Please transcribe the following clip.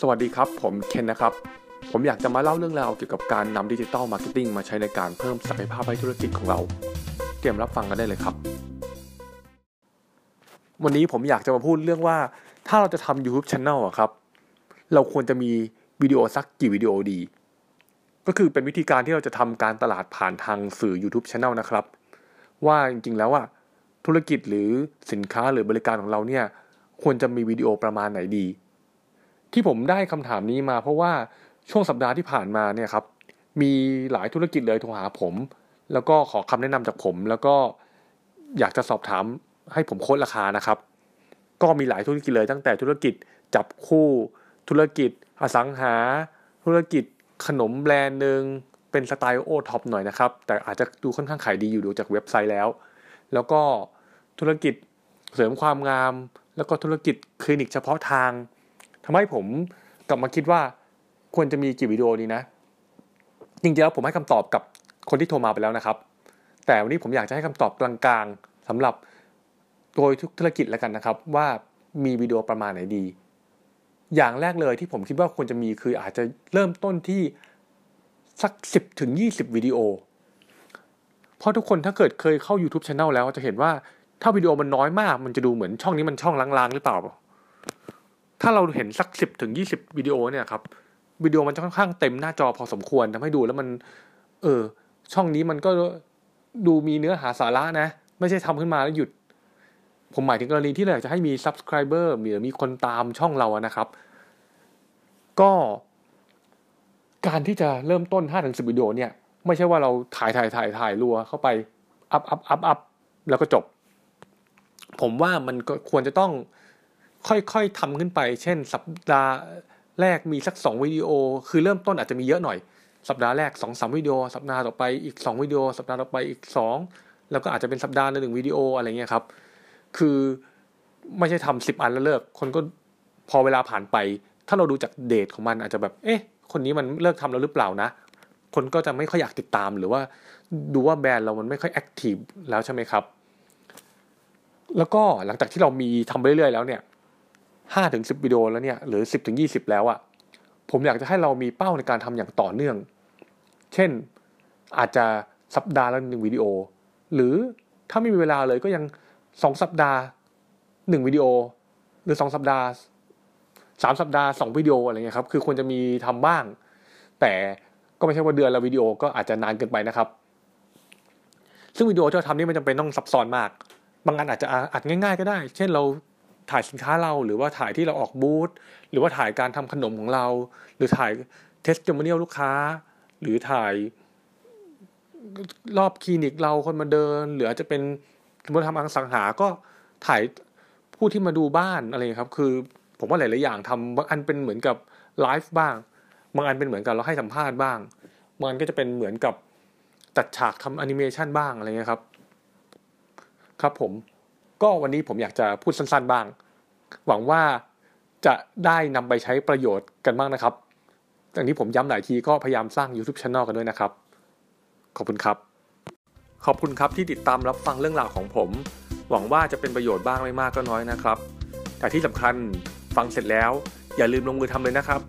สวัสดีครับ ผมเคนนะครับ ผมอยากจะมาเล่าเรื่องราวเกี่ยวกับการนำ digital marketing มาใช้ในการเพิ่มศักยภาพให้ธุรกิจของเรา เตรียมรับฟังกันได้เลยครับ วันนี้ผมอยากจะมาพูดเรื่องว่า ถ้าเราจะทำ YouTube Channel อะครับ เราควรจะมีวิดีโอสักกี่วิดีโอดี ก็คือเป็นวิธีการที่เราจะทำการตลาดผ่านทางสื่อ YouTube Channel นะครับ ว่าจริงๆแล้วอะธุรกิจหรือสินค้าหรือบริการของเราเนี่ยควรจะมีวิดีโอประมาณไหนดี ที่ผมได้คำถามนี้มา เพราะว่าช่วงสัปดาห์ที่ผ่านมาเนี่ยครับ มีหลายธุรกิจเลยโทรหาผม แล้วก็ขอคำแนะนำจากผม แล้วก็อยากจะสอบถามให้ผม quote ราคานะครับ ก็มีหลายธุรกิจเลยตั้งแต่ธุรกิจจับคู่ธุรกิจอสังหา ธุรกิจขนมแบรนด์หนึ่งเป็นสไตล์โอท็อปหน่อยนะครับ แต่อาจจะดูค่อนข้างขายดีอยู่ดูจากเว็บไซต์แล้ว แล้วก็ธุรกิจเสริมความงาม แล้วก็ธุรกิจคลินิกเฉพาะทาง ทำให้ผมกลับมาคิดว่าควรจะมีกี่วิดีโอดีนะ จริงๆแล้วผมให้คำตอบกับคนที่โทรมาไปแล้วนะครับ แต่วันนี้ผมอยากจะให้คำตอบกลางๆสำหรับโดยทุกธุรกิจแล้วกันนะครับ ว่ามีวิดีโอประมาณไหนดี อย่างแรกเลยที่ผมคิดว่าควรจะมีคืออาจจะเริ่มต้นที่สัก 10ถึง20 วิดีโอ เพราะทุกคนถ้าเกิดเคยเข้า YouTube Channel แล้วจะเห็นว่าถ้าวิดีโอมันน้อยมาก มันจะดูเหมือนช่องนี้มันช่องลางๆหรือเปล่า ถ้าเราเห็นสัก10ถึง20วิดีโอเนี่ยครับวิดีโอมันจะค่อนข้างเต็มหน้าจอพอสมควรทำให้ดูแล้วมัน เออ ช่องนี้มันก็ดูมีเนื้อหาสาระนะ ไม่ใช่ทำขึ้นมาแล้วหยุด ผมหมายถึงกรณีที่เราอยากจะให้มี subscriber หรือมีคนตามช่องเราอะนะครับ ก็การที่จะเริ่มต้น5ถึง10วิดีโอเนี่ย ไม่ใช่ว่าเราถ่ายถ่ายถ่ายถ่ายรัวเข้าไปอัพอัพอัพอัพแล้วก็จบ ผมว่ามันก็ควรจะต้อง ค่อยๆทำขึ้นไป เช่น สัปดาห์แรกมีสัก 2 วิดีโอ คือเริ่มต้นอาจจะมีเยอะหน่อย สัปดาห์แรก2อสวิดีโอ สัปดาห์ต่อไปอีก 2 วิดีโอ สัปดาห์ต่อไปอีก 2 แล้วก็อาจจะเป็นสัปดาห์ละหนึ่งวิดีโออะไรเงี้ยครับ คือไม่ใช่ทำสิบอันแล้วเลิก คนก็พอเวลาผ่านไป ถ้าเราดูจากเดทของมันอาจจะแบบ เอ๊ะ คนนี้มันเลิกทำแล้วหรือเปล่านะ คนก็จะไม่ค่อยอยากติดตามหรือว่าดูว่าแบรนด์เรามันไม่ค่อยแอคทีฟแล้วใช่ไหมครับ แล้วก็หลังจากที่เรามีทำไปเรื่อยๆแล้วเนี่ย ห้าถึงสิบวิดีโอแล้วเนี่ยหรือสิบถึงยี่สิบแล้วอะ่ะผมอยากจะให้เรามีเป้าในการทำอย่างต่อเนื่อง เช่นอาจจะสัปดาห์ละหนึ่งวิดีโอ หรือถ้าไม่มีเวลาเลยก็ยังสองสัปดาห์หนึ่งวิดีโอ หรือสองสัปดาห์สามสัปดาห์สองวิดีโออะไรเงี้ยครับคือควรจะมีทำบ้าง แต่ก็ไม่ใช่ว่าเดือนละวิดีโอก็อาจจะนานเกินไปนะครับ ซึ่งวิดีโอที่เราทำนี่มันจำเป็นต้องซับซ้อนมาก บางอันอาจจะอัดง่าย ๆ ก็ได้ เช่นเรา ถ่ายสินค้าเรา หรือว่าถ่ายที่เราออกบูธหรือว่าถ่ายการทำขนมของเรา หรือถ่าย testimonial ลูกค้า หรือถ่ายรอบคลินิกเราคนมาเดิน หรืออาจจะเป็นสมมติทำอสังหาก็ถ่ายผู้ที่มาดูบ้านอะไรครับ คือผมว่าหลาย ๆ อย่างทำบางอันเป็นเหมือนกับไลฟ์บ้าง บางอันเป็นเหมือนกับเราให้สัมภาษณ์บ้าง บางอันก็จะเป็นเหมือนกับจัดฉากทำแอนิเมชันบ้างอะไรเงี้ยครับ ครับผม ก็วันนี้ผมอยากจะพูดสั้นๆบ้าง หวังว่าจะได้นำไปใช้ประโยชน์กันบ้างนะครับอย่างที่ผมย้ำหลายทีก็พยายามสร้าง YouTube Channel กันด้วยนะครับ ขอบคุณครับ ขอบคุณครับที่ติดตามรับฟังเรื่องราวของผม หวังว่าจะเป็นประโยชน์บ้างไม่มากก็น้อยนะครับ แต่ที่สำคัญฟังเสร็จแล้ว อย่าลืมลงมือทำเลยนะครับ